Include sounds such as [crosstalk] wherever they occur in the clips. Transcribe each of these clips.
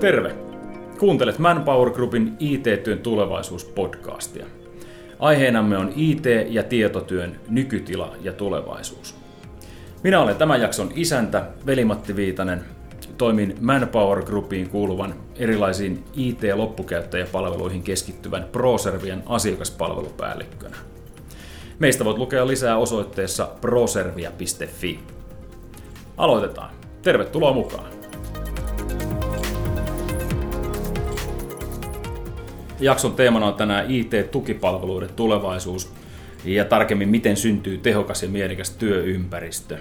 Terve! Kuuntelet Manpower Groupin IT-työn tulevaisuuspodcastia. Aiheenamme on IT- ja tietotyön nykytila ja tulevaisuus. Minä olen tämän jakson isäntä, Veli-Matti Viitanen. Toimin Manpower Groupiin kuuluvan erilaisiin IT-loppukäyttäjäpalveluihin keskittyvän ProServian asiakaspalvelupäällikkönä. Meistä voit lukea lisää osoitteessa proservia.fi. Aloitetaan. Tervetuloa mukaan! Jakson teemana on tänään IT-tukipalveluiden tulevaisuus ja tarkemmin miten syntyy tehokas ja mielikäs työympäristö.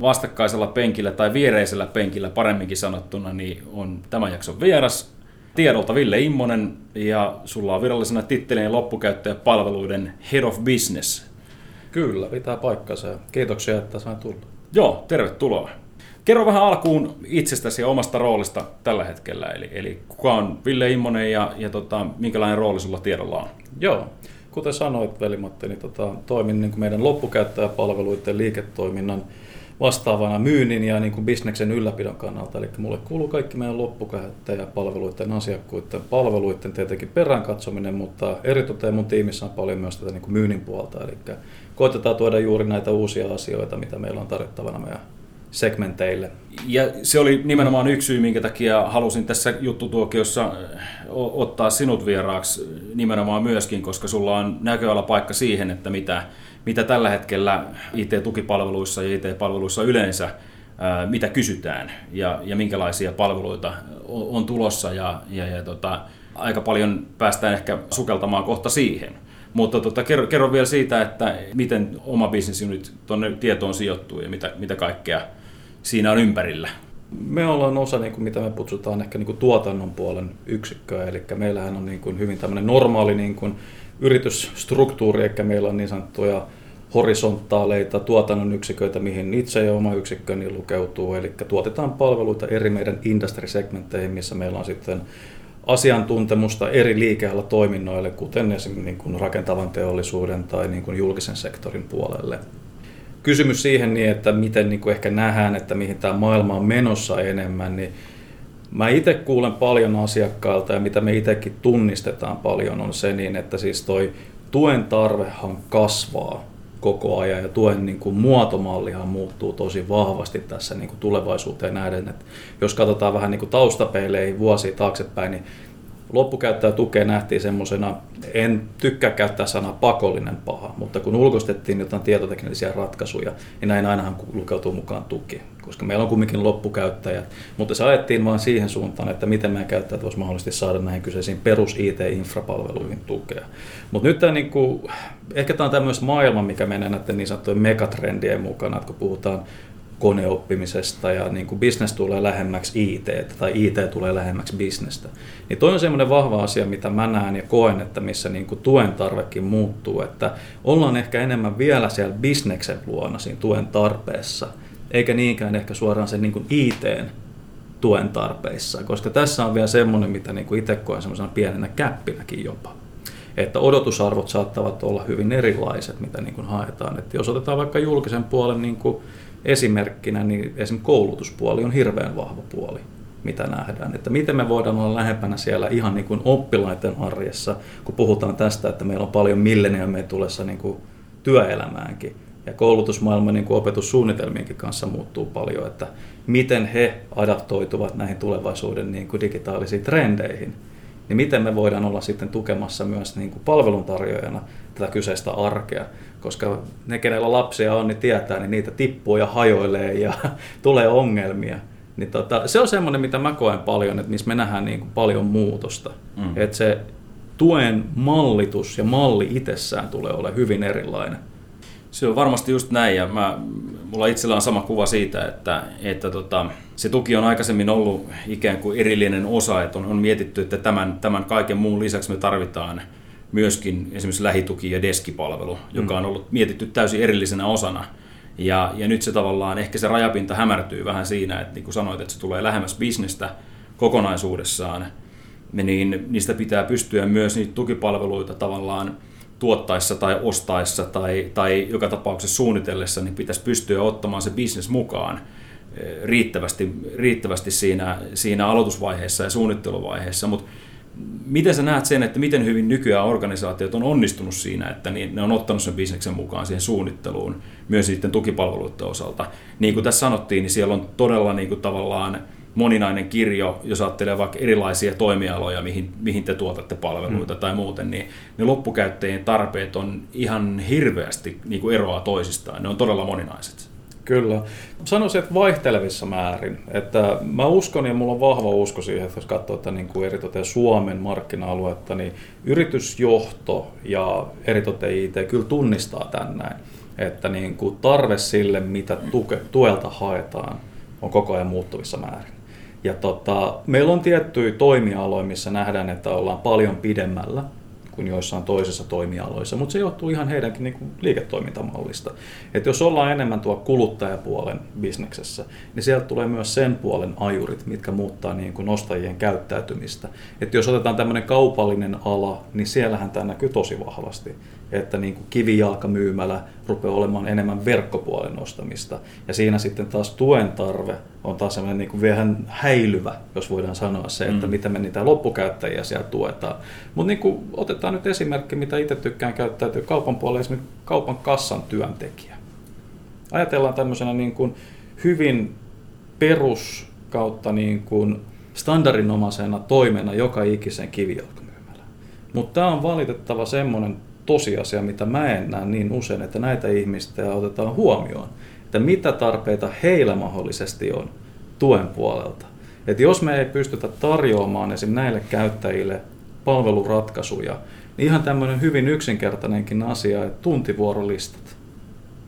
Vastakkaisella penkillä tai viereisellä penkillä paremminkin sanottuna niin on tämän jakson vieras tiedolta Ville Immonen ja sulla on virallisena titteleen loppukäyttäjäpalveluiden Head of Business. Kyllä, pitää paikkansa. Kiitoksia, että sain tulla. Joo, tervetuloa. Kerro vähän alkuun itsestäsi ja omasta roolista tällä hetkellä, eli, eli kuka on Ville Immonen ja, ja tota, minkälainen rooli sulla tiedolla on? Joo, kuten sanoit velimatti, niin tota, toimin niin kuin meidän loppukäyttäjäpalveluiden liiketoiminnan vastaavana myynnin ja niin kuin bisneksen ylläpidon kannalta. Eli mulle kuuluu kaikki meidän loppukäyttäjäpalveluiden, asiakkuiden, palveluiden tietenkin perään katsominen, mutta eritoten mun tiimissä on paljon myös tätä niin kuin myynnin puolta. Eli koitetaan tuoda juuri näitä uusia asioita, mitä meillä on tarjottavana meidän segmenteille. Ja se oli nimenomaan yksi syy, minkä takia halusin tässä juttutuokiossa ottaa sinut vieraaksi nimenomaan myöskin, koska sulla on näköalapaikka siihen, että mitä, mitä tällä hetkellä IT-tukipalveluissa ja IT-palveluissa yleensä mitä kysytään ja, ja minkälaisia palveluita on tulossa ja, ja, ja tota, aika paljon päästään ehkä sukeltamaan kohta siihen. Mutta tota, kerro, kerro vielä siitä, että miten oma bisnes nyt tuonne tietoon sijoittuu ja mitä, mitä kaikkea siinä on ympärillä? Me ollaan osa, niin kuin, mitä me kutsutaan ehkä niin kuin tuotannon puolen yksikköä, eli meillähän on niin kuin, hyvin tämmöinen normaali niin kuin, yritysstruktuuri, eli meillä on niin sanottuja horisontaaleita tuotannon yksiköitä, mihin itse ja oma yksikköni lukeutuu, eli tuotetaan palveluita eri meidän industry-segmentteihin, missä meillä on sitten asiantuntemusta eri liikealla toiminnoille, kuten esimerkiksi niin kuin rakentavan teollisuuden tai niin kuin julkisen sektorin puolelle kysymys siihen, niin, että miten niin kuin ehkä nähdään, että mihin tämä maailma on menossa enemmän, niin mä itse kuulen paljon asiakkailta ja mitä me itsekin tunnistetaan paljon on se, niin että siis toi tuen tarvehan kasvaa koko ajan ja tuen niin kuin muotomallihan muuttuu tosi vahvasti tässä niin kuin tulevaisuuteen nähden. Että jos katsotaan vähän niin kuin taustapeileihin vuosia taaksepäin, niin loppukäyttäjätukea nähtiin semmoisena, en tykkää käyttää sanaa pakollinen paha, mutta kun ulkoistettiin jotain tietoteknisiä ratkaisuja, niin näin ainahan lukeutuu mukaan tuki, koska meillä on kumminkin loppukäyttäjät. Mutta se ajettiin vain siihen suuntaan, että miten meidän käyttäjät voisivat mahdollisesti saada näihin kyseisiin perus IT-infrapalveluihin tukea. Mutta nyt tämä niin kuin, ehkä tämä on tämmöistä maailma, mikä menee näiden niin sanottujen megatrendien mukana, että kun puhutaan koneoppimisesta ja niin kuin business tulee lähemmäksi IT tai IT tulee lähemmäksi bisnestä. Niin toi on semmoinen vahva asia, mitä mä näen ja koen, että missä niin kuin tuen tarvekin muuttuu, että ollaan ehkä enemmän vielä siellä bisneksen luona siinä tuen tarpeessa, eikä niinkään ehkä suoraan sen niin kuin IT tuen tarpeissa, koska tässä on vielä semmoinen, mitä niin kuin itse koen semmoisena pienenä käppinäkin jopa että odotusarvot saattavat olla hyvin erilaiset, mitä niin kuin haetaan. Että jos otetaan vaikka julkisen puolen niin kuin esimerkkinä, niin esimerkiksi koulutuspuoli on hirveän vahva puoli, mitä nähdään. Että miten me voidaan olla lähempänä siellä ihan niin kuin oppilaiden arjessa, kun puhutaan tästä, että meillä on paljon milleniumeja tulessa niin kuin työelämäänkin. Ja koulutusmaailma niin kuin opetussuunnitelmienkin kanssa muuttuu paljon, että miten he adaptoituvat näihin tulevaisuuden niin kuin digitaalisiin trendeihin niin miten me voidaan olla sitten tukemassa myös niin kuin palveluntarjoajana tätä kyseistä arkea koska ne, kenellä lapsia on, niin tietää, niin niitä tippuu ja hajoilee ja [laughs] tulee ongelmia. Niin tota, se on semmoinen, mitä mä koen paljon, että missä me nähdään niin kuin paljon muutosta. Mm. Että se tuen mallitus ja malli itsessään tulee olemaan hyvin erilainen. Se on varmasti just näin ja mä, mulla itsellä on sama kuva siitä, että, että tota, se tuki on aikaisemmin ollut ikään kuin erillinen osa, että on, on mietitty, että tämän, tämän kaiken muun lisäksi me tarvitaan myöskin esimerkiksi lähituki- ja deskipalvelu, joka mm. on ollut mietitty täysin erillisenä osana. Ja, ja nyt se tavallaan, ehkä se rajapinta hämärtyy vähän siinä, että niin kuin sanoit, että se tulee lähemmäs bisnestä kokonaisuudessaan, niin niistä pitää pystyä myös niitä tukipalveluita tavallaan tuottaessa tai ostaessa tai, tai joka tapauksessa suunnitellessa, niin pitäisi pystyä ottamaan se bisnes mukaan riittävästi, riittävästi siinä, siinä aloitusvaiheessa ja suunnitteluvaiheessa, mutta miten sä näet sen, että miten hyvin nykyään organisaatiot on onnistunut siinä, että ne on ottanut sen bisneksen mukaan siihen suunnitteluun, myös sitten tukipalveluiden osalta. Niin kuin tässä sanottiin, niin siellä on todella niin kuin tavallaan moninainen kirjo, jos ajattelee vaikka erilaisia toimialoja, mihin, mihin te tuotatte palveluita mm. tai muuten, niin ne loppukäyttäjien tarpeet on ihan hirveästi niin kuin eroaa toisistaan. Ne on todella moninaiset. Kyllä. Sanoisin, että vaihtelevissa määrin. Että mä uskon ja mulla on vahva usko siihen, että jos katsoo että niin kuin eritoten Suomen markkina-aluetta, niin yritysjohto ja eritoten IT kyllä tunnistaa tämän näin. Että niin kuin tarve sille, mitä tuke, tuelta haetaan, on koko ajan muuttuvissa määrin. Ja tota, meillä on tiettyjä toimialoja, missä nähdään, että ollaan paljon pidemmällä kuin joissain toisissa toimialoissa, mutta se johtuu ihan heidänkin niin kuin liiketoimintamallista. että jos ollaan enemmän tuo kuluttajapuolen bisneksessä, niin sieltä tulee myös sen puolen ajurit, mitkä muuttaa niin kuin ostajien käyttäytymistä. että jos otetaan tämmöinen kaupallinen ala, niin siellähän tämä näkyy tosi vahvasti että niin kuin kivijalkamyymälä rupeaa olemaan enemmän verkkopuolen ostamista. Ja siinä sitten taas tuen tarve on taas sellainen niin kuin vähän häilyvä, jos voidaan sanoa se, että mm. miten me niitä loppukäyttäjiä siellä tuetaan. Mutta niin otetaan nyt esimerkki, mitä itse tykkään käyttää, kaupan puolella esimerkiksi kaupan kassan työntekijä. Ajatellaan tämmöisenä niin kuin hyvin perus kautta niin kuin standardinomaisena toimena joka ikisen kivijalkamyymälä. Mutta tämä on valitettava semmoinen tosiasia, mitä mä en näe niin usein, että näitä ihmistä otetaan huomioon, että mitä tarpeita heillä mahdollisesti on tuen puolelta. Että jos me ei pystytä tarjoamaan esim. näille käyttäjille palveluratkaisuja, niin ihan tämmöinen hyvin yksinkertainenkin asia, että tuntivuorolistat.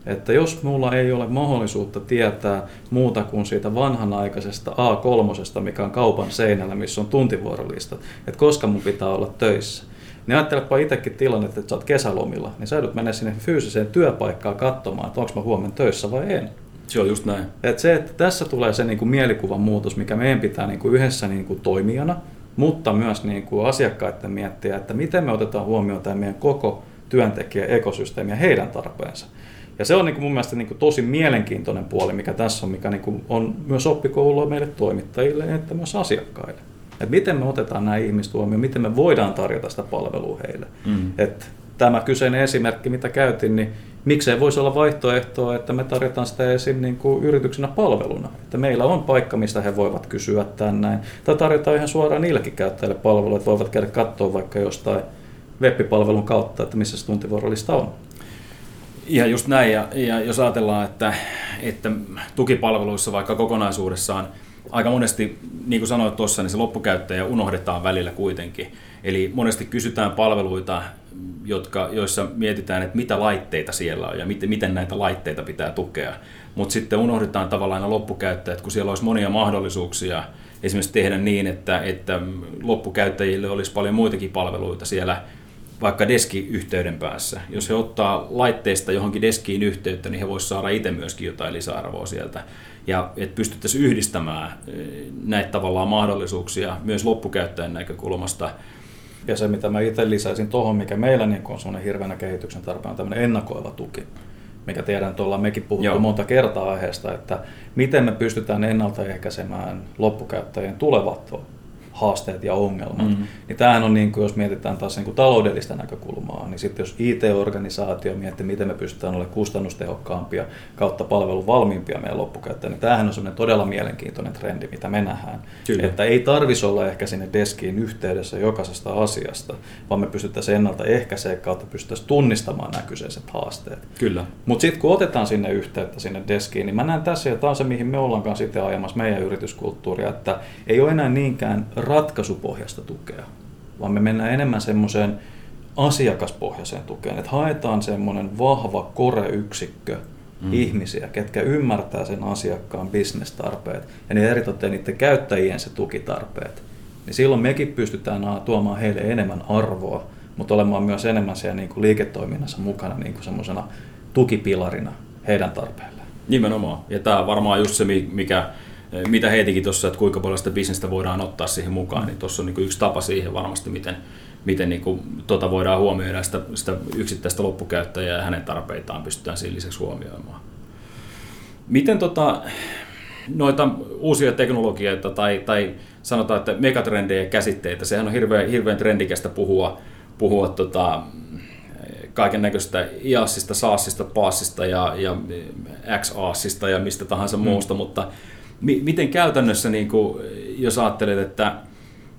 Että jos mulla ei ole mahdollisuutta tietää muuta kuin siitä vanhanaikaisesta A3, mikä on kaupan seinällä, missä on tuntivuorolistat, että koska mun pitää olla töissä, niin ajattelepa itsekin tilannetta, että sä oot kesälomilla, niin sä joudut mennä sinne fyysiseen työpaikkaan katsomaan, että onko mä huomenna töissä vai en. Se on just näin. Et se, että tässä tulee se niin kuin mielikuvan muutos, mikä meidän pitää niin kuin yhdessä niin kuin toimijana, mutta myös niin kuin asiakkaiden miettiä, että miten me otetaan huomioon tämä meidän koko työntekijä ekosysteemi ja heidän tarpeensa. Ja se on niin kuin mun mielestä niin kuin tosi mielenkiintoinen puoli, mikä tässä on, mikä niin kuin on myös oppikoulua meille toimittajille että myös asiakkaille. Että miten me otetaan nämä ihmiset huomioon, miten me voidaan tarjota sitä palvelua heille. Mm. Että tämä kyseinen esimerkki, mitä käytin, niin miksei voisi olla vaihtoehtoa, että me tarjotaan sitä esim. Niin kuin yrityksenä palveluna. Että meillä on paikka, mistä he voivat kysyä tänne. Tai tarjotaan ihan suoraan niillekin käyttäjille palvelua, että voivat käydä katsoa vaikka jostain web-palvelun kautta, että missä se tuntivuorolista on. Ihan just näin, ja, ja jos ajatellaan, että, että tukipalveluissa vaikka kokonaisuudessaan – aika monesti, niin kuin sanoit tuossa, niin se loppukäyttäjä unohdetaan välillä kuitenkin. Eli monesti kysytään palveluita, jotka, joissa mietitään, että mitä laitteita siellä on ja miten, miten näitä laitteita pitää tukea. Mutta sitten unohdetaan tavallaan loppukäyttäjät, kun siellä olisi monia mahdollisuuksia esimerkiksi tehdä niin, että, että loppukäyttäjille olisi paljon muitakin palveluita siellä vaikka deskiyhteyden päässä. Jos he ottaa laitteesta johonkin deskiin yhteyttä, niin he voisivat saada itse myöskin jotain lisäarvoa sieltä ja että pystyttäisiin yhdistämään eh, näitä tavallaan mahdollisuuksia myös loppukäyttäjän näkökulmasta. Ja se, mitä mä itse lisäisin tuohon, mikä meillä niin on sellainen hirveänä kehityksen tarpeen, on tämmöinen ennakoiva tuki mikä tiedän, että ollaan mekin puhuttu Joo. monta kertaa aiheesta, että miten me pystytään ennaltaehkäisemään loppukäyttäjien tulevat haasteet ja ongelmat. Mm-hmm. Niin tämähän on, niin kuin, jos mietitään taas niin kuin taloudellista näkökulmaa, niin sitten jos IT-organisaatio miettii, miten me pystytään olemaan kustannustehokkaampia kautta palvelun valmiimpia meidän loppukäyttäjille, niin tämähän on sellainen todella mielenkiintoinen trendi, mitä me nähdään. Kyllä. Että ei tarvitsisi olla ehkä sinne deskiin yhteydessä jokaisesta asiasta, vaan me pystyttäisiin ennaltaehkäiseen kautta pystyttäisiin tunnistamaan nämä kyseiset haasteet. Kyllä. Mutta sitten kun otetaan sinne yhteyttä sinne deskiin, niin mä näen tässä, ja tämä on se, mihin me ollaan sitten ajamassa meidän yrityskulttuuria, että ei ole enää niinkään ratkaisupohjasta tukea, vaan me mennään enemmän semmoiseen asiakaspohjaiseen tukeen, että haetaan semmoinen vahva koreyksikkö mm. ihmisiä, ketkä ymmärtää sen asiakkaan bisnestarpeet ja niin eritoten niiden käyttäjien se tukitarpeet. Niin silloin mekin pystytään tuomaan heille enemmän arvoa, mutta olemaan myös enemmän siellä niin kuin liiketoiminnassa mukana niin kuin semmoisena tukipilarina heidän tarpeilleen. Nimenomaan. Ja tämä on varmaan just se, mikä mitä heitikin tuossa, että kuinka paljon sitä bisnestä voidaan ottaa siihen mukaan, niin tuossa on niin yksi tapa siihen varmasti, miten, miten niin kuin, tota voidaan huomioida sitä, sitä yksittäistä loppukäyttäjää ja hänen tarpeitaan pystytään siinä lisäksi huomioimaan. Miten tota, noita uusia teknologioita tai, tai sanotaan, että megatrendejä käsitteitä, sehän on hirveän, hirveän trendikästä puhua, puhua tota, kaiken näköistä IASista, SaaSista, PaaSista ja, ja XASista ja mistä tahansa mm. muusta, mutta miten käytännössä, niin kuin, jos ajattelet, että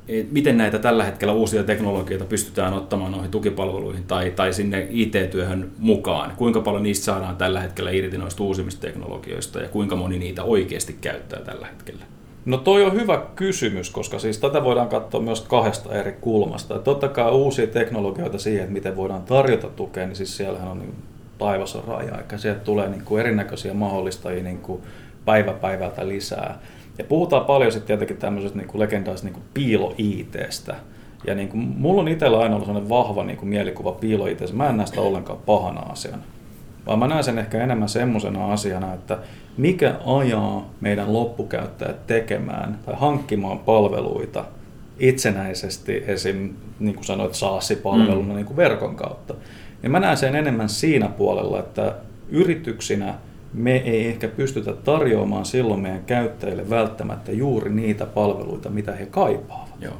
et miten näitä tällä hetkellä uusia teknologioita pystytään ottamaan noihin tukipalveluihin tai, tai sinne IT-työhön mukaan? Kuinka paljon niistä saadaan tällä hetkellä irti noista uusimmista teknologioista ja kuinka moni niitä oikeasti käyttää tällä hetkellä? No toi on hyvä kysymys, koska siis tätä voidaan katsoa myös kahdesta eri kulmasta. Et totta kai uusia teknologioita siihen, että miten voidaan tarjota tukea, niin siis siellähän on niin taivas on raja, eikä sieltä tulee niin kuin erinäköisiä mahdollistajia niin kuin päivä päivältä lisää. Ja puhutaan paljon sitten tietenkin tämmöisestä niin legendaisesta niin piilo-ITstä. Ja niin kuin, mulla on itsellä aina ollut sellainen vahva niin kuin mielikuva piilo Mä en näe sitä ollenkaan pahana asiana. Vaan mä näen sen ehkä enemmän semmoisena asiana, että mikä ajaa meidän loppukäyttäjät tekemään tai hankkimaan palveluita itsenäisesti, esim. niin kuin sanoit, SaaS-palveluna mm. niin kuin verkon kautta. Ja mä näen sen enemmän siinä puolella, että yrityksinä me ei ehkä pystytä tarjoamaan silloin meidän käyttäjille välttämättä juuri niitä palveluita, mitä he kaipaavat. Joo.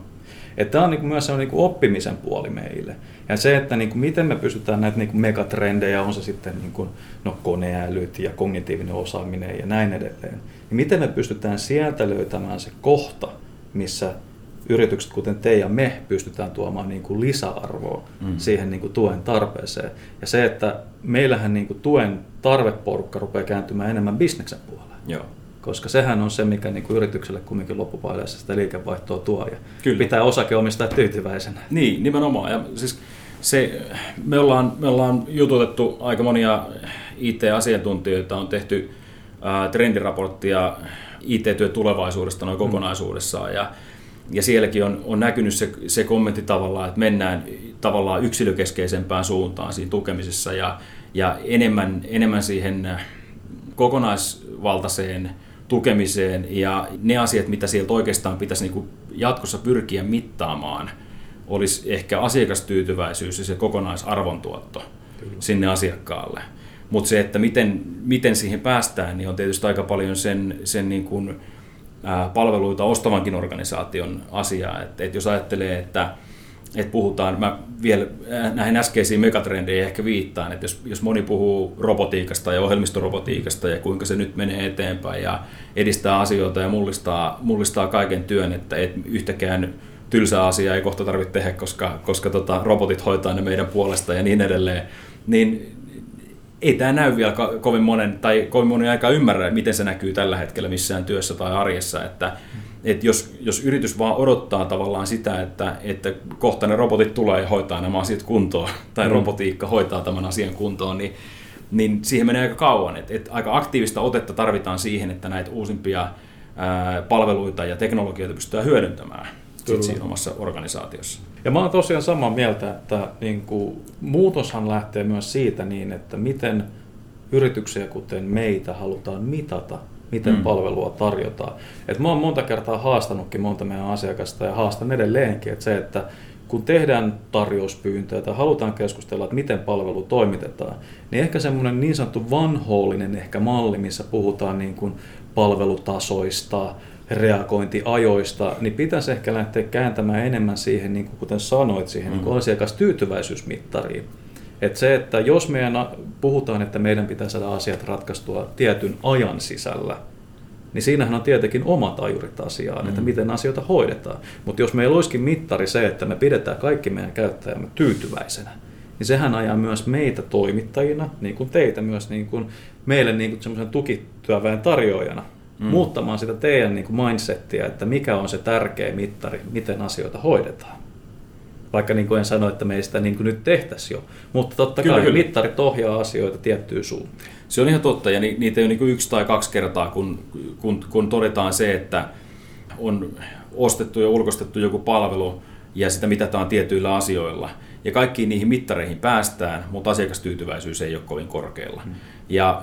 Että tämä on niin myös se on niin oppimisen puoli meille. Ja se, että niin kuin miten me pystytään näitä niin kuin megatrendejä, on se sitten niin kuin, no, koneälyt ja kognitiivinen osaaminen ja näin edelleen, niin miten me pystytään sieltä löytämään se kohta, missä yritykset, kuten te ja me, pystytään tuomaan niin kuin lisäarvoa mm. siihen niin kuin tuen tarpeeseen. Ja se, että meillähän niin kuin tuen tarveporukka rupeaa kääntymään enemmän bisneksen puolelle. Joo koska sehän on se, mikä niin kuin yritykselle kumminkin loppupaileessa sitä liikevaihtoa tuo ja Kyllä. pitää osakeomistaa tyytyväisenä. Niin, nimenomaan. Ja siis se, me, ollaan, me ollaan jututettu aika monia IT-asiantuntijoita, on tehty ää, trendiraporttia IT-työn tulevaisuudesta noin mm. kokonaisuudessaan ja, ja sielläkin on, on näkynyt se, se kommentti tavallaan, että mennään tavallaan yksilökeskeisempään suuntaan siinä tukemisessa ja, ja enemmän, enemmän siihen kokonaisvaltaiseen tukemiseen ja ne asiat, mitä sieltä oikeastaan pitäisi niin jatkossa pyrkiä mittaamaan, olisi ehkä asiakastyytyväisyys ja se kokonaisarvontuotto Kyllä. sinne asiakkaalle. Mutta se, että miten, miten siihen päästään, niin on tietysti aika paljon sen, sen niin kuin, palveluita ostavankin organisaation asiaa. Et, et jos ajattelee, että että puhutaan, mä vielä näihin äskeisiin megatrendeihin ehkä viittaan, että jos, jos moni puhuu robotiikasta ja ohjelmistorobotiikasta ja kuinka se nyt menee eteenpäin ja edistää asioita ja mullistaa, mullistaa kaiken työn, että et yhtäkään tylsää asiaa ei kohta tarvitse tehdä, koska, koska tota, robotit hoitaa ne meidän puolesta ja niin edelleen, niin ei tämä näy vielä kovin monen, tai kovin moni aika ymmärrä, miten se näkyy tällä hetkellä missään työssä tai arjessa, että että jos, jos yritys vaan odottaa tavallaan sitä, että, että kohta ne robotit tulee ja hoitaa nämä asiat kuntoon, [laughs] tai mm. robotiikka hoitaa tämän asian kuntoon, niin, niin siihen menee aika kauan. Et, et aika aktiivista otetta tarvitaan siihen, että näitä uusimpia ää, palveluita ja teknologioita pystytään hyödyntämään sit siinä omassa organisaatiossa. Ja mä oon tosiaan samaa mieltä, että niin kuin, muutoshan lähtee myös siitä niin, että miten yrityksiä kuten meitä halutaan mitata miten mm. palvelua tarjotaan. Et mä oon monta kertaa haastanutkin monta meidän asiakasta ja haastan edelleenkin, että se, että kun tehdään tarjouspyyntöjä tai halutaan keskustella, että miten palvelu toimitetaan, niin ehkä semmoinen niin sanottu vanhoollinen ehkä malli, missä puhutaan niin kuin palvelutasoista, reagointiajoista, niin pitäisi ehkä lähteä kääntämään enemmän siihen, niin kuin kuten sanoit, siihen mm. niin kuin asiakastyytyväisyysmittariin. Että se, että jos meidän puhutaan, että meidän pitää saada asiat ratkaistua tietyn ajan sisällä, niin siinähän on tietenkin omat ajurit asiaan, mm. että miten asioita hoidetaan. Mutta jos meillä olisikin mittari se, että me pidetään kaikki meidän käyttäjämme tyytyväisenä, niin sehän ajaa myös meitä toimittajina, niin kuin teitä myös niin kuin meille niin kuin semmoisen tukityöväen tarjoajana, mm. muuttamaan sitä teidän niin kuin mindsettiä, että mikä on se tärkeä mittari, miten asioita hoidetaan. Vaikka niin kuin en sano, että me sitä niin kuin nyt tehtäisi jo. Mutta totta kyllä, kai kyllä. mittarit ohjaa asioita tiettyyn suuntaan. Se on ihan totta, ja niitä ei ole niin kuin yksi tai kaksi kertaa, kun, kun, kun todetaan se, että on ostettu ja ulkostettu joku palvelu, ja sitä mitataan tietyillä asioilla. Ja kaikkiin niihin mittareihin päästään, mutta asiakastyytyväisyys ei ole kovin korkealla. Hmm. Ja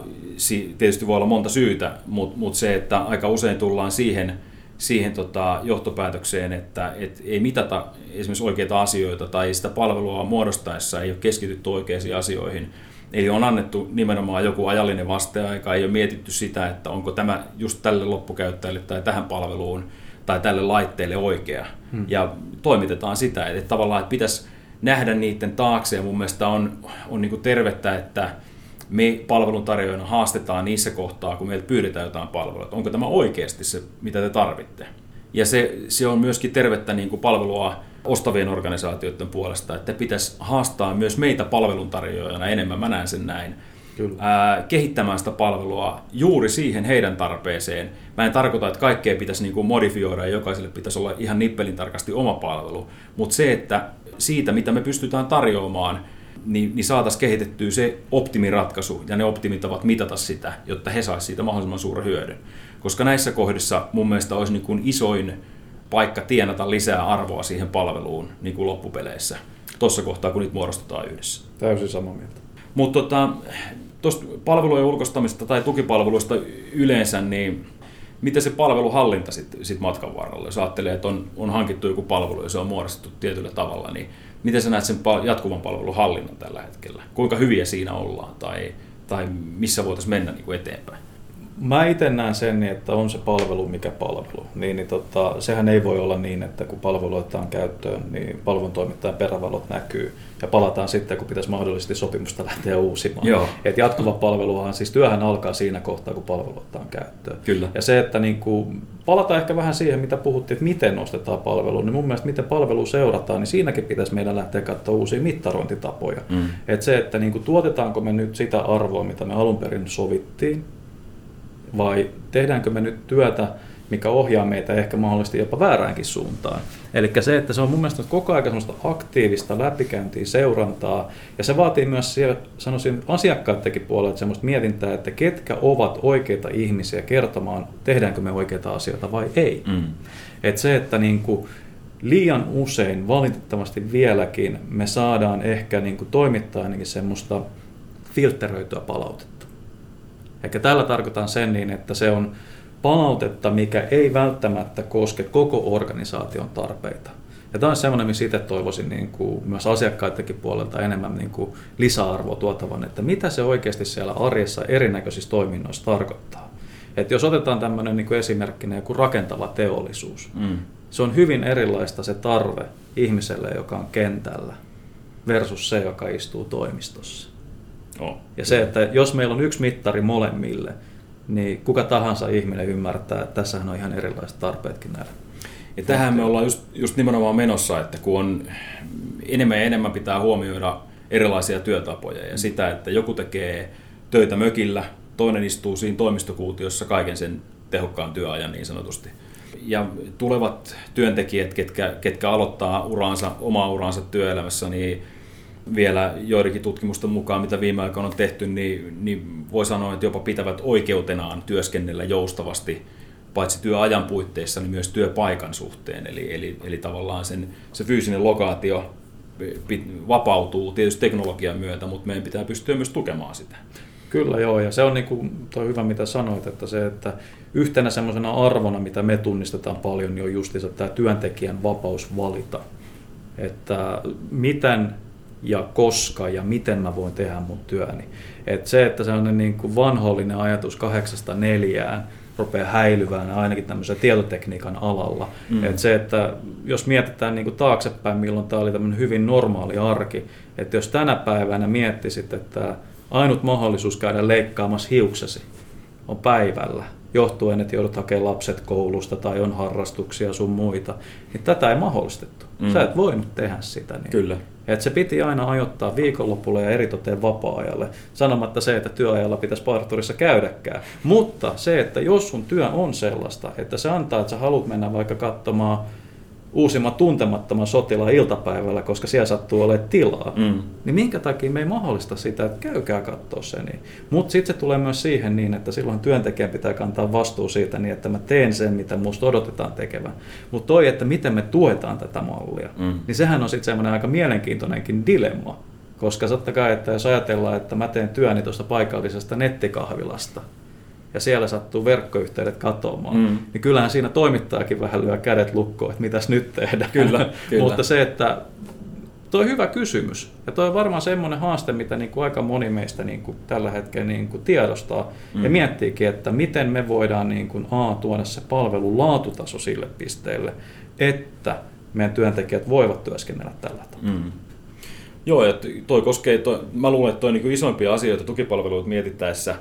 tietysti voi olla monta syytä, mutta, mutta se, että aika usein tullaan siihen siihen tota, johtopäätökseen, että et ei mitata esimerkiksi oikeita asioita tai sitä palvelua muodostaessa ei ole keskitytty oikeisiin asioihin. Eli on annettu nimenomaan joku ajallinen vasteaika, ei ole mietitty sitä, että onko tämä just tälle loppukäyttäjälle tai tähän palveluun tai tälle laitteelle oikea. Hmm. Ja toimitetaan sitä, että tavallaan että pitäisi nähdä niiden taakse ja mun mielestä on, on niin tervettä, että me palveluntarjoajana haastetaan niissä kohtaa, kun meiltä pyydetään jotain palvelua, että onko tämä oikeasti se, mitä te tarvitte. Ja se, se on myöskin tervettä niin kuin palvelua ostavien organisaatioiden puolesta, että pitäisi haastaa myös meitä palveluntarjoajana enemmän, mä näen sen näin, Kyllä. Ää, kehittämään sitä palvelua juuri siihen heidän tarpeeseen. Mä en tarkoita, että kaikkea pitäisi niin kuin modifioida ja jokaiselle pitäisi olla ihan nippelin tarkasti oma palvelu, mutta se, että siitä, mitä me pystytään tarjoamaan, niin, niin saataisiin kehitettyä se optimiratkaisu ja ne optimitavat mitata sitä, jotta he saisivat siitä mahdollisimman suuren hyödyn. Koska näissä kohdissa mun mielestä olisi niin kuin isoin paikka tienata lisää arvoa siihen palveluun niin kuin loppupeleissä tuossa kohtaa, kun niitä muodostetaan yhdessä. Täysin samaa mieltä. Mutta tota, tuosta palvelujen ulkostamista tai tukipalveluista yleensä, niin miten se palveluhallinta sitten sit matkan varrella, jos ajattelee, että on, on hankittu joku palvelu ja se on muodostettu tietyllä tavalla, niin miten sä näet sen jatkuvan palvelun hallinnan tällä hetkellä? Kuinka hyviä siinä ollaan tai, tai missä voitaisiin mennä niin kuin eteenpäin? Mä itse näen sen, että on se palvelu mikä palvelu. Niin, niin tota, sehän ei voi olla niin, että kun palvelu otetaan käyttöön, niin palveluntoimittajan perävalot näkyy ja palataan sitten, kun pitäisi mahdollisesti sopimusta lähteä uusimaan. Joo. Et jatkuva palveluhan, siis työhän alkaa siinä kohtaa, kun palvelu otetaan käyttöön. Kyllä. Ja se, että niin kuin, palataan ehkä vähän siihen, mitä puhuttiin, että miten nostetaan palvelu, niin mun mielestä miten palvelu seurataan, niin siinäkin pitäisi meidän lähteä katsoa uusia mittarointitapoja. Mm. Et se, että niin kuin, tuotetaanko me nyt sitä arvoa, mitä me alun perin sovittiin, vai tehdäänkö me nyt työtä, mikä ohjaa meitä ehkä mahdollisesti jopa vääräänkin suuntaan. Eli se, että se on mun mielestä koko ajan semmoista aktiivista läpikäyntiä, seurantaa, ja se vaatii myös siellä, sanoisin asiakkaidenkin puolelta semmoista mietintää, että ketkä ovat oikeita ihmisiä kertomaan, tehdäänkö me oikeita asioita vai ei. Mm. Et se, että niin kuin liian usein, valitettavasti vieläkin, me saadaan ehkä niin kuin toimittaa ainakin semmoista filtteröityä palautetta. Ehkä tällä tarkoitan sen niin, että se on palautetta, mikä ei välttämättä koske koko organisaation tarpeita. Ja tämä on semmoinen, missä itse toivoisin niin kuin myös asiakkaidenkin puolelta enemmän niin kuin lisäarvoa tuotavan, että mitä se oikeasti siellä arjessa erinäköisissä toiminnoissa tarkoittaa. Että jos otetaan tämmöinen niin kuin esimerkkinä joku rakentava teollisuus, mm. se on hyvin erilaista se tarve ihmiselle, joka on kentällä, versus se, joka istuu toimistossa. Oh. Ja se, että jos meillä on yksi mittari molemmille, niin kuka tahansa ihminen ymmärtää, että tässähän on ihan erilaiset tarpeetkin näillä. Ja tähän me ollaan just, just nimenomaan menossa, että kun on enemmän ja enemmän pitää huomioida erilaisia työtapoja ja sitä, että joku tekee töitä mökillä, toinen istuu siinä toimistokuutiossa kaiken sen tehokkaan työajan niin sanotusti. Ja tulevat työntekijät, ketkä, ketkä aloittaa uraansa, omaa uraansa työelämässä, niin vielä joidenkin tutkimusten mukaan, mitä viime aikoina on tehty, niin, niin voi sanoa, että jopa pitävät oikeutenaan työskennellä joustavasti paitsi työajan puitteissa, niin myös työpaikan suhteen. Eli, eli, eli tavallaan sen, se fyysinen lokaatio vapautuu tietysti teknologian myötä, mutta meidän pitää pystyä myös tukemaan sitä. Kyllä joo, ja se on niin kuin, toi hyvä mitä sanoit, että se, että yhtenä semmoisena arvona, mitä me tunnistetaan paljon, niin on justiinsa tämä työntekijän vapaus valita. Että miten ja koska ja miten mä voin tehdä mun työni. Et se, että se on niin kuin vanhollinen ajatus kahdeksasta neljään, rupeaa häilyvään ainakin tämmöisen tietotekniikan alalla. Mm. Et se, että jos mietitään niin kuin taaksepäin, milloin tämä oli tämmöinen hyvin normaali arki, että jos tänä päivänä miettisit, että ainut mahdollisuus käydä leikkaamassa hiuksesi on päivällä, johtuen, että joudut hakemaan lapset koulusta tai on harrastuksia sun muita, niin tätä ei mahdollistettu. Mm. Sä et voinut tehdä sitä. Niin. Kyllä. Et se piti aina ajoittaa viikonlopulle ja eritoteen vapaa-ajalle, sanomatta se, että työajalla pitäisi parturissa käydäkään. Mutta se, että jos sun työ on sellaista, että se antaa, että sä haluat mennä vaikka katsomaan uusimman tuntemattoman sotilaan iltapäivällä, koska siellä sattuu olemaan tilaa, mm. niin minkä takia me ei mahdollista sitä, että käykää katsoa se. Niin. Mutta sitten se tulee myös siihen niin, että silloin työntekijän pitää kantaa vastuu siitä niin, että mä teen sen, mitä musta odotetaan tekevän. Mutta toi, että miten me tuetaan tätä mallia, mm. niin sehän on sitten semmoinen aika mielenkiintoinenkin dilemma. Koska totta kai, että jos ajatellaan, että mä teen työni tuosta paikallisesta nettikahvilasta, ja siellä sattuu verkkoyhteydet katoamaan, mm. niin kyllähän siinä toimittajakin vähän lyö kädet lukkoon, että mitäs nyt tehdään. Kyllä, [laughs] kyllä. Mutta se, että Tuo on hyvä kysymys. Ja tuo on varmaan semmoinen haaste, mitä niin kuin aika moni meistä niin kuin tällä hetkellä niin kuin tiedostaa mm. ja miettiikin, että miten me voidaan niin kuin A, tuoda se palvelun laatutaso sille pisteelle, että meidän työntekijät voivat työskennellä tällä tavalla. Mm. Joo, ja toi koskee, toi, mä luulen, että toi niin isoimpia asioita tukipalveluita mietittäessä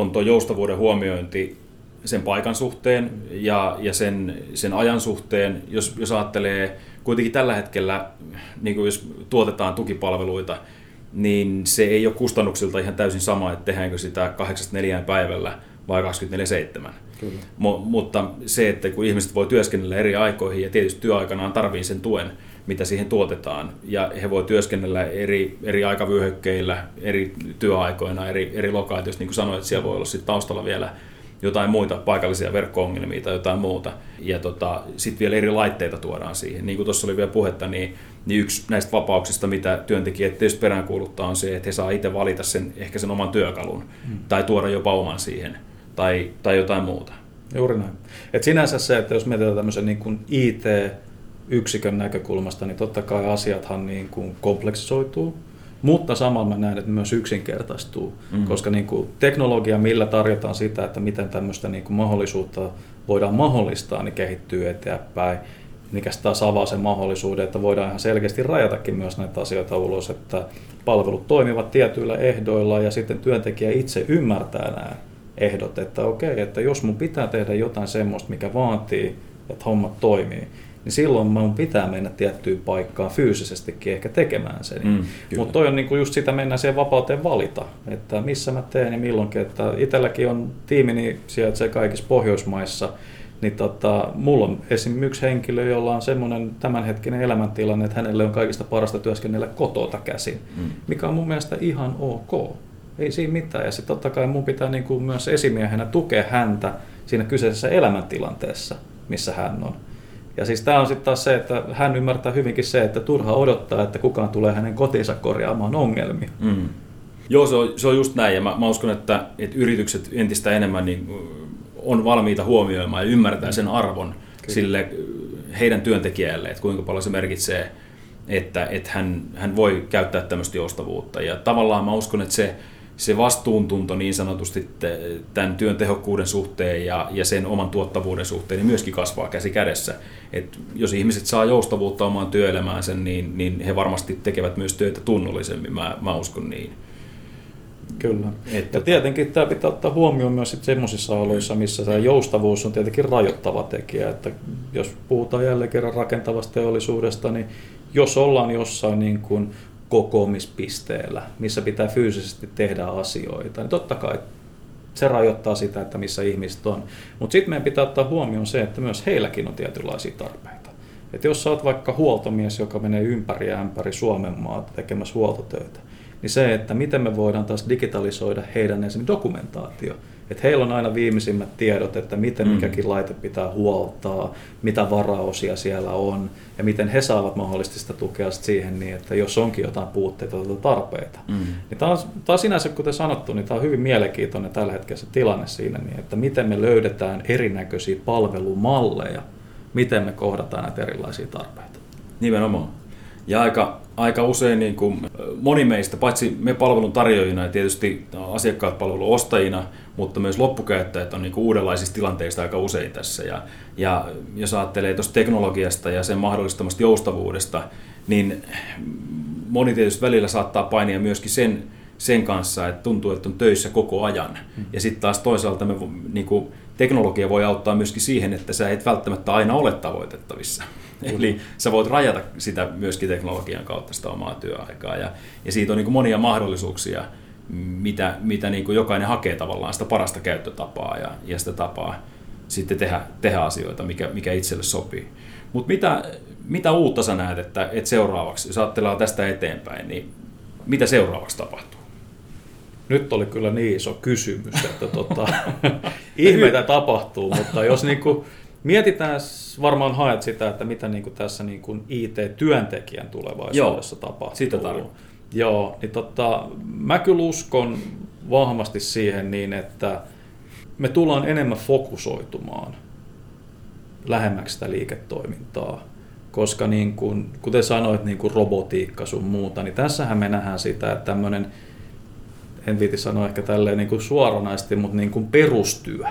on tuo joustavuuden huomiointi sen paikan suhteen ja, ja sen, sen ajan suhteen, jos, jos ajattelee kuitenkin tällä hetkellä, niin kuin jos tuotetaan tukipalveluita, niin se ei ole kustannuksilta ihan täysin sama, että tehdäänkö sitä 8-4 päivällä vai 24-7. Kyllä. M- mutta se, että kun ihmiset voi työskennellä eri aikoihin ja tietysti työaikanaan tarvii sen tuen, mitä siihen tuotetaan, ja he voi työskennellä eri, eri aikavyöhykkeillä, eri työaikoina, eri, eri lokaatioissa, niin kuin sanoit, että siellä voi olla sit taustalla vielä jotain muita paikallisia verkko-ongelmia tai jotain muuta. Ja tota, sitten vielä eri laitteita tuodaan siihen. Niin kuin tuossa oli vielä puhetta, niin, niin yksi näistä vapauksista, mitä työntekijät tietysti peräänkuuluttaa, on se, että he saa itse valita sen, ehkä sen oman työkalun hmm. tai tuoda jopa oman siihen tai, tai jotain muuta. Juuri näin. Et sinänsä se, että jos mietitään tämmöisen niin kuin IT-yksikön näkökulmasta, niin totta kai asiathan niin kuin kompleksisoituu mutta samalla mä näen, että myös yksinkertaistuu, mm. koska niin kuin teknologia, millä tarjotaan sitä, että miten tämmöistä niin kuin mahdollisuutta voidaan mahdollistaa, niin kehittyy eteenpäin, mikä taas avaa sen mahdollisuuden, että voidaan ihan selkeästi rajatakin myös näitä asioita ulos, että palvelut toimivat tietyillä ehdoilla ja sitten työntekijä itse ymmärtää nämä ehdot, että okei, että jos mun pitää tehdä jotain semmoista, mikä vaatii, että hommat toimii, niin silloin mun pitää mennä tiettyyn paikkaan fyysisestikin ehkä tekemään sen. Mm, Mutta toi on niinku just sitä mennä siihen vapauteen valita, että missä mä teen ja milloinkin. Että itselläkin on tiimini sijaitsee kaikissa Pohjoismaissa, niin tota, mulla on esimerkiksi yksi henkilö, jolla on semmoinen tämänhetkinen elämäntilanne, että hänelle on kaikista parasta työskennellä kotota käsin, mm. mikä on mun mielestä ihan ok. Ei siinä mitään. Ja sitten totta kai mun pitää niin kuin myös esimiehenä tukea häntä siinä kyseisessä elämäntilanteessa, missä hän on. Ja siis tämä on sitten taas se, että hän ymmärtää hyvinkin se, että turha odottaa, että kukaan tulee hänen kotinsa korjaamaan ongelmia. Mm. Joo, se on, se on just näin. Ja mä, mä uskon, että, että yritykset entistä enemmän niin on valmiita huomioimaan ja ymmärtää sen arvon Kyllä. sille heidän työntekijälle, että kuinka paljon se merkitsee, että, että hän, hän voi käyttää tämmöistä joustavuutta. Ja tavallaan mä uskon, että se, se vastuuntunto niin sanotusti tämän työn tehokkuuden suhteen ja, ja sen oman tuottavuuden suhteen niin myöskin kasvaa käsi kädessä. Et jos ihmiset saa joustavuutta omaan työelämäänsä, niin, niin he varmasti tekevät myös työtä tunnollisemmin, mä, mä uskon niin. Kyllä. Että... Ja tietenkin tämä pitää ottaa huomioon myös semmoisissa oloissa, missä tämä joustavuus on tietenkin rajoittava tekijä. Että jos puhutaan jälleen kerran rakentavasta teollisuudesta, niin jos ollaan jossain niin kuin kokoamispisteellä, missä pitää fyysisesti tehdä asioita, niin totta kai se rajoittaa sitä, että missä ihmiset on. Mutta sitten meidän pitää ottaa huomioon se, että myös heilläkin on tietynlaisia tarpeita. Että jos sä oot vaikka huoltomies, joka menee ympäri ja ämpäri Suomen maata tekemässä huoltotöitä, niin se, että miten me voidaan taas digitalisoida heidän esimerkiksi dokumentaatio, että heillä on aina viimeisimmät tiedot, että miten mm. mikäkin laite pitää huoltaa, mitä varaosia siellä on ja miten he saavat mahdollisesti sitä tukea siihen niin, että jos onkin jotain puutteita tai tarpeita. Mm. Niin tämä, on, tämä on sinänsä, kuten sanottu, niin tämä on hyvin mielenkiintoinen tällä hetkellä se tilanne siinä, niin, että miten me löydetään erinäköisiä palvelumalleja, miten me kohdataan näitä erilaisia tarpeita. Nimenomaan. Ja aika, aika usein niin kuin moni meistä, paitsi me palvelun tarjoajina ja tietysti asiakkaat palvelun ostajina, mutta myös loppukäyttäjät on niin kuin uudenlaisista tilanteista aika usein tässä. Ja, ja jos ajattelee tuosta teknologiasta ja sen mahdollistamasta joustavuudesta, niin moni tietysti välillä saattaa painia myöskin sen, sen kanssa, että tuntuu, että on töissä koko ajan. Mm. Ja sitten taas toisaalta me, niin kuin, teknologia voi auttaa myöskin siihen, että sä et välttämättä aina ole tavoitettavissa. Mm. Eli sä voit rajata sitä myöskin teknologian kautta sitä omaa työaikaa. Ja, ja siitä on niin kuin monia mahdollisuuksia, mitä, mitä niin kuin jokainen hakee tavallaan sitä parasta käyttötapaa ja, ja sitä tapaa sitten tehdä, tehdä asioita, mikä, mikä itselle sopii. Mutta mitä, mitä uutta sä näet, että, että seuraavaksi, jos ajatellaan tästä eteenpäin, niin mitä seuraavaksi tapahtuu? Nyt oli kyllä niin iso kysymys, että tota, [laughs] ihmeitä tapahtuu, mutta jos niinku mietitään, varmaan haet sitä, että mitä niinku tässä niinku IT-työntekijän tulevaisuudessa Joo, tapahtuu. Sitä tarvitsen. Joo, niin tota, mä kyllä uskon vahvasti siihen niin, että me tullaan enemmän fokusoitumaan lähemmäksi sitä liiketoimintaa. koska niin kuin, kuten sanoit, niin kuin robotiikka sun muuta, niin tässähän me nähdään sitä, että tämmöinen, en viiti sanoa ehkä tälleen niin kuin suoranaisesti, mutta niin kuin perustyö,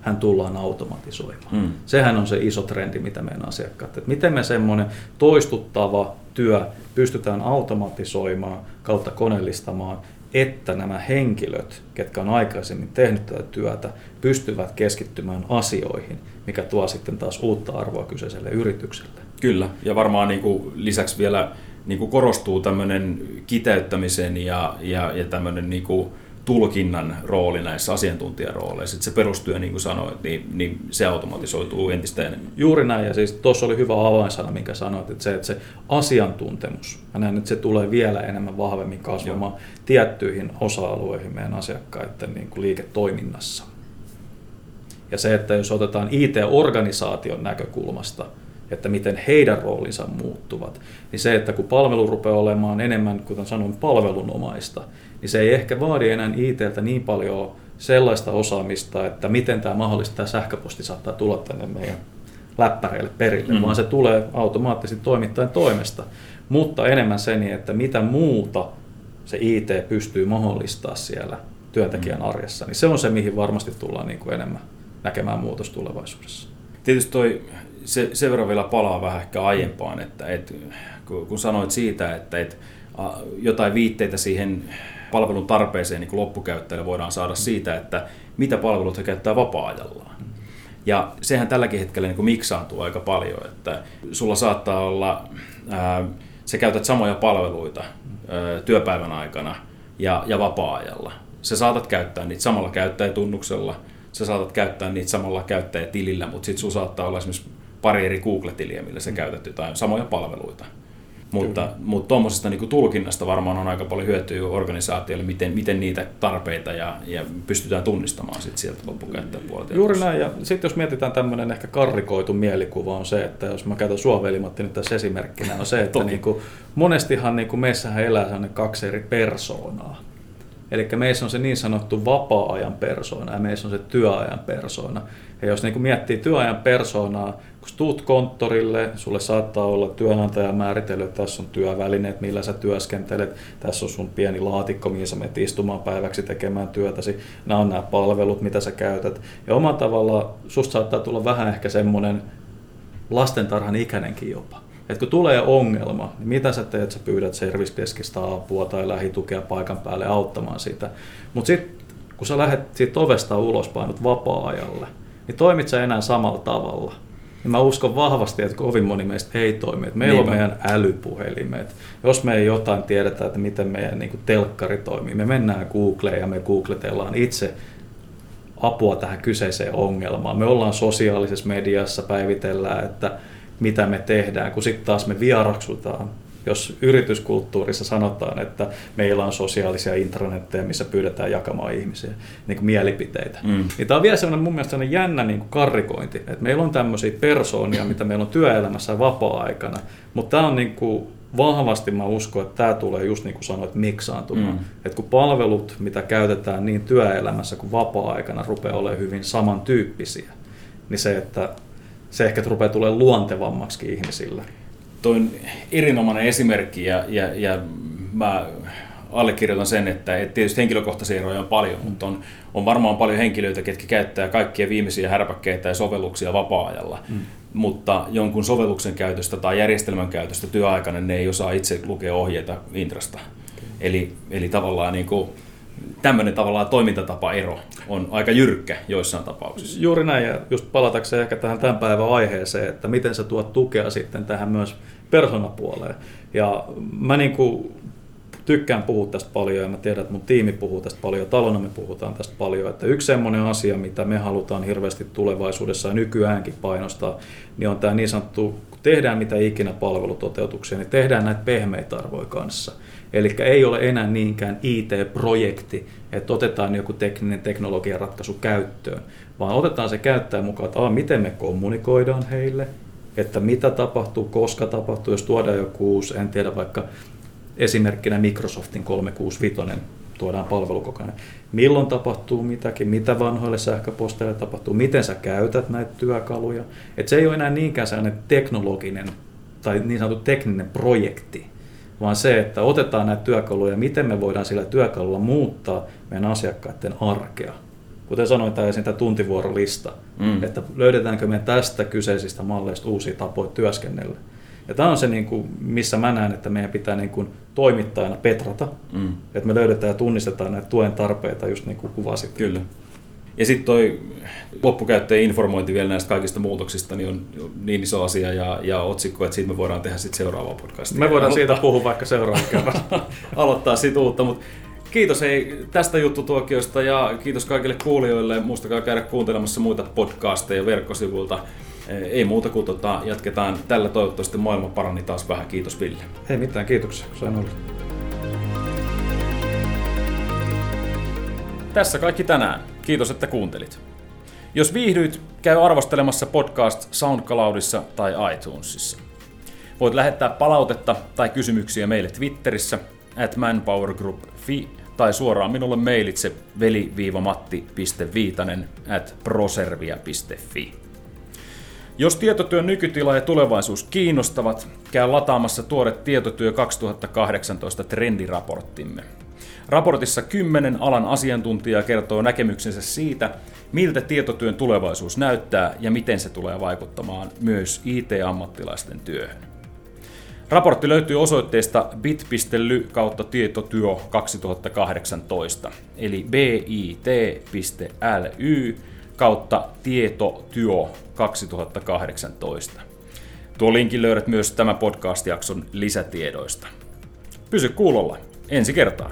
hän tullaan automatisoimaan. Hmm. Sehän on se iso trendi, mitä meidän asiakkaat. Että miten me semmoinen toistuttava työ pystytään automatisoimaan kautta koneellistamaan, että nämä henkilöt, ketkä on aikaisemmin tehnyt tätä työtä, pystyvät keskittymään asioihin, mikä tuo sitten taas uutta arvoa kyseiselle yritykselle. Kyllä, ja varmaan niin kuin lisäksi vielä niin kuin korostuu tämmöinen kiteyttämisen ja, ja, ja tämmöinen niin kuin tulkinnan rooli näissä asiantuntijarooleissa. Että se perustyö, niin kuin sanoit, niin, niin se automatisoituu entistä enemmän. Juuri näin, ja siis tuossa oli hyvä avainsana, minkä sanoit, että se, että se asiantuntemus, mä näen, että se tulee vielä enemmän vahvemmin kasvamaan Joo. tiettyihin osa-alueihin meidän asiakkaiden niin kuin liiketoiminnassa. Ja se, että jos otetaan IT-organisaation näkökulmasta, että miten heidän roolinsa muuttuvat, niin se, että kun palvelu rupeaa olemaan enemmän, kuten sanoin, palvelunomaista, niin se ei ehkä vaadi enää ITltä niin paljon sellaista osaamista, että miten tämä mahdollista tämä sähköposti saattaa tulla tänne meidän läppäreille perille, mm. vaan se tulee automaattisesti toimittajan toimesta. Mutta enemmän sen, että mitä muuta se IT pystyy mahdollistaa siellä työntekijän mm. arjessa, niin se on se, mihin varmasti tullaan niin kuin enemmän näkemään muutos tulevaisuudessa. Tietysti toi, se, sen verran vielä palaa vähän ehkä aiempaan, että et, kun sanoit siitä, että et, jotain viitteitä siihen palvelun tarpeeseen niin loppukäyttäjälle voidaan saada siitä, että mitä palvelut he käyttää vapaa-ajallaan. Ja sehän tälläkin hetkellä niin kuin miksaantuu aika paljon, että sulla saattaa olla, ää, sä käytät samoja palveluita ää, työpäivän aikana ja, ja vapaa-ajalla. Sä saatat käyttää niitä samalla käyttäjätunnuksella, sä saatat käyttää niitä samalla käyttäjätilillä, mutta sitten sulla saattaa olla esimerkiksi pari eri Google-tiliä, millä sä käytät jotain samoja palveluita. Mutta, mutta tuommoisesta niin tulkinnasta varmaan on aika paljon hyötyä organisaatioille, miten, miten niitä tarpeita ja, ja pystytään tunnistamaan sit sieltä loppukäyttäjäpuolelta. Juuri näin, ja sitten jos mietitään tämmöinen ehkä karrikoitu mielikuva on se, että jos mä käytän sua velimatti nyt tässä esimerkkinä, on se, että niin kuin, monestihan niin kuin meissähän elää sellainen kaksi eri persoonaa. Eli meissä on se niin sanottu vapaa-ajan persoona ja meissä on se työajan persoona. Ja jos niin miettii työajan persoonaa, kun tuut konttorille, sulle saattaa olla työnantaja määritellyt, että tässä on työvälineet, millä sä työskentelet, tässä on sun pieni laatikko, mihin sä menet istumaan päiväksi tekemään työtäsi, nämä on nämä palvelut, mitä sä käytät. Ja omalla tavalla susta saattaa tulla vähän ehkä semmoinen lastentarhan ikäinenkin jopa. Et kun tulee ongelma, niin mitä sä teet? Sä pyydät service apua tai lähitukea paikan päälle auttamaan sitä. Mutta sitten kun sä lähdet siitä ovesta ulos painut vapaa-ajalle, niin toimit sä enää samalla tavalla. Ja mä uskon vahvasti, että kovin moni meistä ei toimi. Et meillä niin on meidän älypuhelimet. Jos me ei jotain tiedetä, että miten meidän niin telkkari toimii, me mennään Googleen ja me googletellaan itse apua tähän kyseiseen ongelmaan. Me ollaan sosiaalisessa mediassa, päivitellään, että mitä me tehdään, kun sitten taas me vieraksutaan jos yrityskulttuurissa sanotaan, että meillä on sosiaalisia intranetteja, missä pyydetään jakamaan ihmisiä niin kuin mielipiteitä, mm. niin tämä on vielä sellainen mun mielestä sellainen jännä niin kuin karrikointi, että meillä on tämmöisiä persoonia, [clears throat] mitä meillä on työelämässä ja vapaa-aikana, mutta tämä on niin kuin vahvasti mä uskon, että tämä tulee just niin kuin sanoit miksaantumaan. Mm. Että kun palvelut, mitä käytetään niin työelämässä kuin vapaa-aikana, rupeaa olemaan hyvin samantyyppisiä, niin se, että se ehkä rupeaa tulemaan luontevammaksi ihmisille on erinomainen esimerkki ja, ja, ja mä allekirjoitan sen, että, että tietysti henkilökohtaisia eroja on paljon, mutta on, on varmaan paljon henkilöitä, ketkä käyttää kaikkia viimeisiä härpäkkeitä ja sovelluksia vapaa-ajalla. Mm. Mutta jonkun sovelluksen käytöstä tai järjestelmän käytöstä työaikana ne ei osaa itse lukea ohjeita Intrasta. Okay. Eli, eli tavallaan niin kuin, tämmöinen tavallaan toimintatapa-ero on aika jyrkkä joissain tapauksissa. Juuri näin, ja just palatakseen ehkä tähän tämän päivän aiheeseen, että miten sä tuot tukea sitten tähän myös persoonapuoleen. Ja mä niin kuin tykkään puhua tästä paljon ja mä tiedän, että mun tiimi puhuu tästä paljon, talona me puhutaan tästä paljon, että yksi semmoinen asia, mitä me halutaan hirveästi tulevaisuudessa ja nykyäänkin painostaa, niin on tämä niin sanottu, kun tehdään mitä ikinä palvelutoteutuksia, niin tehdään näitä pehmeitä arvoja kanssa. Eli ei ole enää niinkään IT-projekti, että otetaan joku tekninen teknologian ratkaisu käyttöön, vaan otetaan se käyttäjä mukaan, että miten me kommunikoidaan heille, että mitä tapahtuu, koska tapahtuu, jos tuodaan joku uusi, en tiedä vaikka esimerkkinä Microsoftin 365 tuodaan palvelukokoinen. Milloin tapahtuu mitäkin, mitä vanhoille sähköposteille tapahtuu, miten sä käytät näitä työkaluja. Et se ei ole enää niinkään sellainen teknologinen tai niin sanottu tekninen projekti, vaan se, että otetaan näitä työkaluja, miten me voidaan sillä työkalulla muuttaa meidän asiakkaiden arkea. Kuten sanoin, tämä esiin tämä tuntivuorolista, mm. että löydetäänkö me tästä kyseisistä malleista uusia tapoja työskennellä. Ja tämä on se, niin kuin, missä mä näen, että meidän pitää niin kuin, toimittajana petrata, mm. että me löydetään ja tunnistetaan näitä tuen tarpeita, just niin kuin kuvasit. Kyllä. Ja sitten toi loppukäyttäjän informointi vielä näistä kaikista muutoksista niin on niin iso asia ja, ja otsikko, että siitä me voidaan tehdä sitten seuraava podcastia. Me voidaan siitä puhua vaikka seuraavan kerran. [laughs] Aloittaa siitä uutta, mutta kiitos hei tästä juttutuokiosta ja kiitos kaikille kuulijoille. Muistakaa käydä kuuntelemassa muita podcasteja verkkosivuilta. Ei muuta kuin tota, jatketaan tällä toivottavasti maailma parani taas vähän. Kiitos Ville. Ei mitään, kiitoksia kun sain olla. Tässä kaikki tänään. Kiitos, että kuuntelit. Jos viihdyit, käy arvostelemassa podcast SoundCloudissa tai iTunesissa. Voit lähettää palautetta tai kysymyksiä meille Twitterissä at manpowergroup.fi tai suoraan minulle mailitse veli-matti.viitanen at proservia.fi. Jos tietotyön nykytila ja tulevaisuus kiinnostavat, käy lataamassa tuore Tietotyö 2018 trendiraporttimme. Raportissa kymmenen alan asiantuntijaa kertoo näkemyksensä siitä, miltä tietotyön tulevaisuus näyttää ja miten se tulee vaikuttamaan myös IT-ammattilaisten työhön. Raportti löytyy osoitteesta bit.ly kautta tietotyö 2018, eli bit.ly kautta tietotyö 2018. Tuo linkin löydät myös tämän podcast-jakson lisätiedoista. Pysy kuulolla. Ensi kertaan.